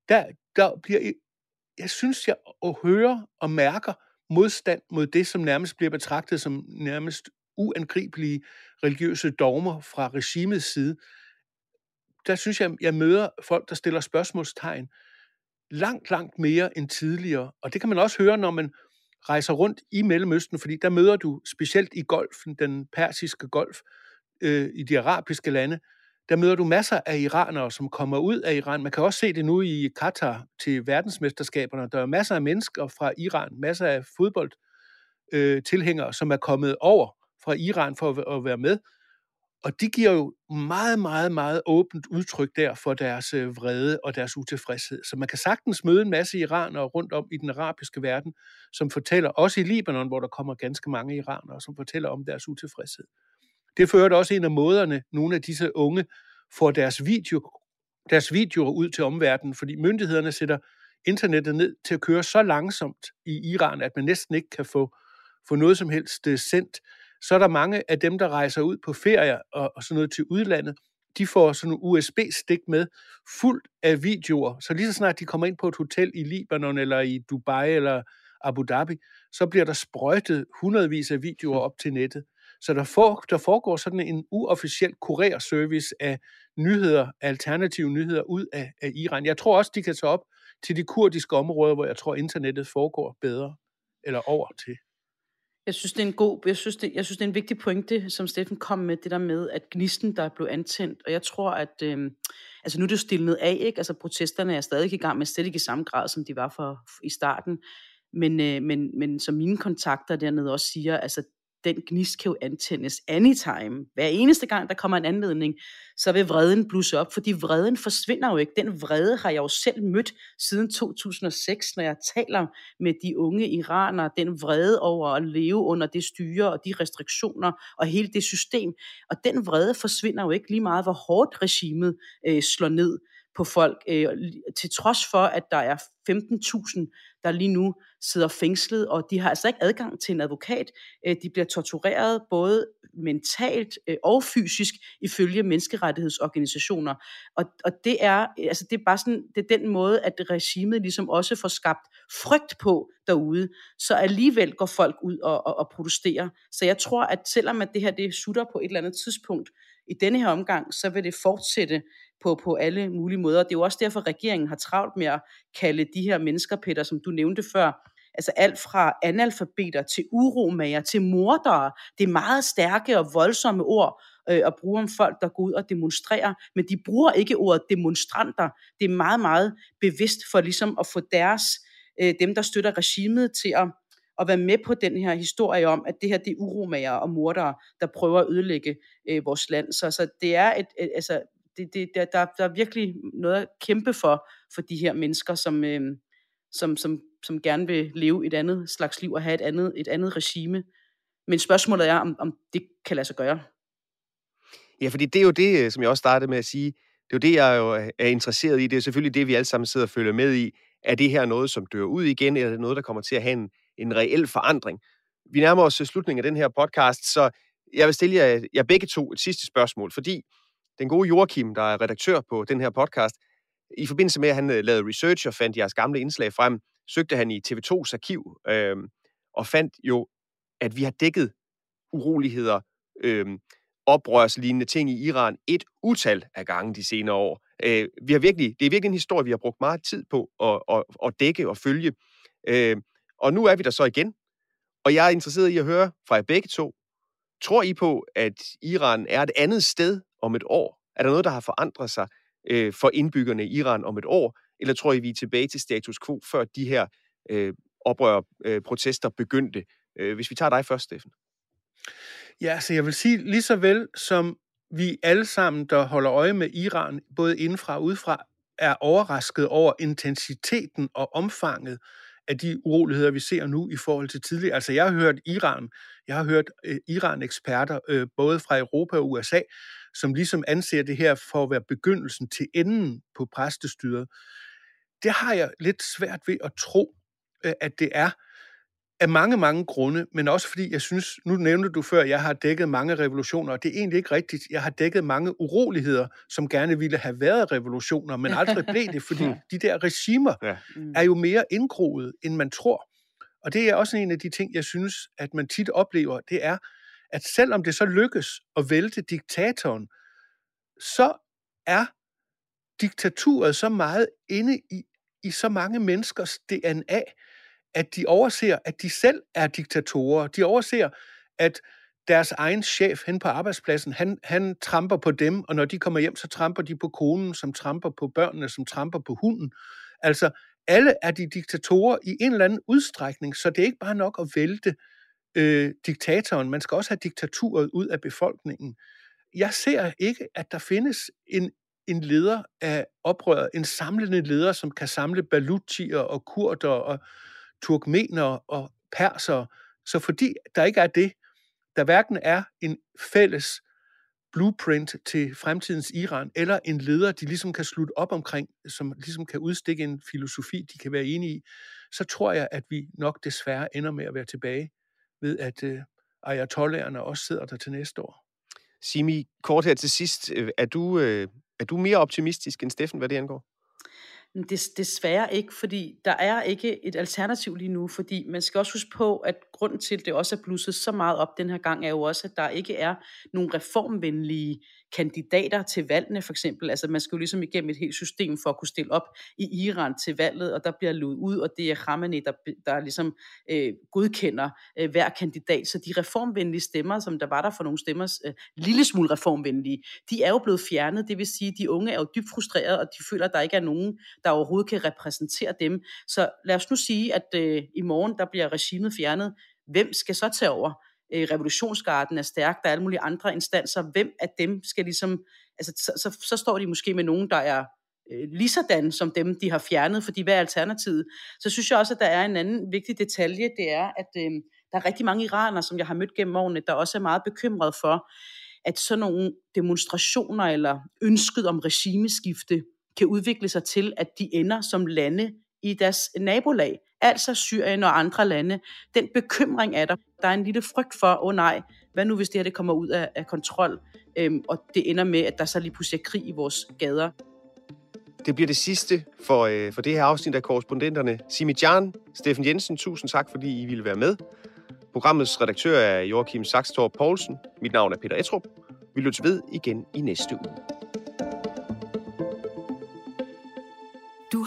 der, der bliver, jeg synes, jeg og hører og mærker modstand mod det, som nærmest bliver betragtet som nærmest uangribelige religiøse dogmer fra regimets side, der synes jeg, jeg møder folk, der stiller spørgsmålstegn langt, langt mere end tidligere. Og det kan man også høre, når man rejser rundt i Mellemøsten, fordi der møder du specielt i golfen, den persiske golf, øh, i de arabiske lande, der møder du masser af iranere, som kommer ud af Iran. Man kan også se det nu i Katar til verdensmesterskaberne. Der er masser af mennesker fra Iran, masser af fodboldtilhængere, øh, som er kommet over fra Iran for at være med. Og de giver jo meget, meget, meget åbent udtryk der for deres øh, vrede og deres utilfredshed. Så man kan sagtens møde en masse iranere rundt om i den arabiske verden, som fortæller, også i Libanon, hvor der kommer ganske mange iranere, som fortæller om deres utilfredshed. Det fører også en af måderne, nogle af disse unge får deres, video, deres videoer ud til omverdenen, fordi myndighederne sætter internettet ned til at køre så langsomt i Iran, at man næsten ikke kan få, få noget som helst øh, sendt så er der mange af dem, der rejser ud på ferie og, og sådan noget til udlandet, de får sådan en USB-stik med, fuldt af videoer. Så lige så snart de kommer ind på et hotel i Libanon eller i Dubai eller Abu Dhabi, så bliver der sprøjtet hundredvis af videoer op til nettet. Så der, for, der foregår sådan en uofficiel kurerservice af nyheder, alternative nyheder ud af, af Iran. Jeg tror også, de kan tage op til de kurdiske områder, hvor jeg tror, internettet foregår bedre, eller over til. Jeg synes, det er en god, jeg synes, det, jeg synes, det er en vigtig pointe, som Steffen kom med, det der med, at gnisten, der blev antændt, og jeg tror, at, øh, altså nu er det jo stillet af, ikke? Altså protesterne er stadig i gang, men slet ikke i samme grad, som de var for, i starten. Men, øh, men, men som mine kontakter dernede også siger, altså den gnist kan jo antændes anytime. Hver eneste gang, der kommer en anledning, så vil vreden blusse op, fordi vreden forsvinder jo ikke. Den vrede har jeg jo selv mødt siden 2006, når jeg taler med de unge iranere. Den vrede over at leve under det styre og de restriktioner og hele det system. Og den vrede forsvinder jo ikke lige meget, hvor hårdt regimet øh, slår ned på folk, øh, til trods for, at der er 15.000, der lige nu sidder fængslet, og de har altså ikke adgang til en advokat. Øh, de bliver tortureret både mentalt øh, og fysisk ifølge menneskerettighedsorganisationer. Og, og det er altså det er bare sådan det er den måde at regimet ligesom også får skabt frygt på derude, så alligevel går folk ud og, og, og protesterer. Så jeg tror at selvom at det her det sutter på et eller andet tidspunkt i denne her omgang, så vil det fortsætte på, på alle mulige måder. Det er jo også derfor, regeringen har travlt med at kalde de her mennesker, Peter, som du nævnte før, altså alt fra analfabeter til uromager til mordere. Det er meget stærke og voldsomme ord øh, at bruge om folk, der går ud og demonstrerer, men de bruger ikke ordet demonstranter. Det er meget, meget bevidst for ligesom at få deres, øh, dem der støtter regimet til at at være med på den her historie om, at det her det er uromager og mordere, der prøver at ødelægge øh, vores land. Så, så det er et, et altså, det, det, der, der, der er virkelig noget at kæmpe for, for de her mennesker, som, øh, som, som, som gerne vil leve et andet slags liv og have et andet, et andet regime. Men spørgsmålet er, om, om det kan lade sig gøre. Ja, fordi det er jo det, øh, som jeg også startede med at sige, det er jo det, jeg jo er interesseret i. Det er selvfølgelig det, vi alle sammen sidder og følger med i. Er det her noget, som dør ud igen, eller er det noget, der kommer til at have en, en reel forandring? Vi nærmer os øh, slutningen af den her podcast, så jeg vil stille jer, jer begge to et sidste spørgsmål, fordi den gode Joachim, der er redaktør på den her podcast, i forbindelse med, at han øh, lavede research og fandt jeres gamle indslag frem, søgte han i TV2's arkiv øh, og fandt jo, at vi har dækket uroligheder, øh, oprørslignende ting i Iran et utal af gange de senere år. Øh, vi har virkelig, det er virkelig en historie, vi har brugt meget tid på at, at, at dække og følge. Øh, og nu er vi der så igen, og jeg er interesseret i at høre fra jer begge to. Tror I på, at Iran er et andet sted om et år? Er der noget, der har forandret sig øh, for indbyggerne i Iran om et år? Eller tror I, vi er tilbage til status quo, før de her øh, oprør, øh, protester begyndte? Øh, hvis vi tager dig først, Steffen. Ja, så jeg vil sige, lige så vel som vi alle sammen, der holder øje med Iran, både indfra og udefra, er overrasket over intensiteten og omfanget af de uroligheder, vi ser nu i forhold til tidligere. Altså jeg har hørt Iran, jeg har hørt øh, Iran-eksperter, øh, både fra Europa og USA, som ligesom anser det her for at være begyndelsen til enden på præstestyret. Det har jeg lidt svært ved at tro, øh, at det er af mange, mange grunde, men også fordi jeg synes, nu nævnte du før, at jeg har dækket mange revolutioner, og det er egentlig ikke rigtigt. Jeg har dækket mange uroligheder, som gerne ville have været revolutioner, men aldrig blev det, fordi de der regimer ja. er jo mere indgroet, end man tror. Og det er også en af de ting, jeg synes, at man tit oplever, det er, at selvom det så lykkes at vælte diktatoren, så er diktaturet så meget inde i, i så mange menneskers DNA, at de overser, at de selv er diktatorer. De overser, at deres egen chef hen på arbejdspladsen, han, han tramper på dem, og når de kommer hjem, så tramper de på konen, som tramper på børnene, som tramper på hunden. Altså, alle er de diktatorer i en eller anden udstrækning, så det er ikke bare nok at vælte øh, diktatoren, man skal også have diktaturet ud af befolkningen. Jeg ser ikke, at der findes en, en leder af oprøret, en samlende leder, som kan samle balutier og kurder og turkmener og perser. Så fordi der ikke er det, der hverken er en fælles blueprint til fremtidens Iran, eller en leder, de ligesom kan slutte op omkring, som ligesom kan udstikke en filosofi, de kan være enige i, så tror jeg, at vi nok desværre ender med at være tilbage ved, at øh, ayatollaherne også sidder der til næste år. Simi, kort her til sidst. Øh, er du, øh, er du mere optimistisk end Steffen, hvad det angår? Des, desværre ikke, fordi der er ikke et alternativ lige nu, fordi man skal også huske på, at grunden til, at det også er blusset så meget op den her gang, er jo også, at der ikke er nogen reformvenlige kandidater til valgene, for eksempel. Altså man skal jo ligesom igennem et helt system for at kunne stille op i Iran til valget, og der bliver luet ud, og det er Khamenei, der, der ligesom øh, godkender øh, hver kandidat. Så de reformvenlige stemmer, som der var der for nogle stemmer, øh, lille smule reformvenlige, de er jo blevet fjernet. Det vil sige, de unge er jo dybt frustrerede, og de føler, at der ikke er nogen, der overhovedet kan repræsentere dem. Så lad os nu sige, at øh, i morgen, der bliver regimet fjernet. Hvem skal så tage over? øh, revolutionsgarden er stærk, der er alle mulige andre instanser, hvem af dem skal ligesom, altså så, så, så står de måske med nogen, der er øh, lige sådan som dem, de har fjernet, fordi hvad er alternativet? Så synes jeg også, at der er en anden vigtig detalje, det er, at øh, der er rigtig mange iranere, som jeg har mødt gennem årene, der også er meget bekymret for, at sådan nogle demonstrationer eller ønsket om regimeskifte kan udvikle sig til, at de ender som lande i deres nabolag, altså Syrien og andre lande. Den bekymring er der. Der er en lille frygt for, åh oh nej, hvad nu hvis det her det kommer ud af, af kontrol, øhm, og det ender med, at der så lige pludselig er krig i vores gader. Det bliver det sidste for, øh, for det her afsnit af korrespondenterne. Simi Jan, Steffen Jensen, tusind tak, fordi I ville være med. Programmets redaktør er Joachim Saxtorp Poulsen. Mit navn er Peter Etrup. Vi lytter ved igen i næste uge.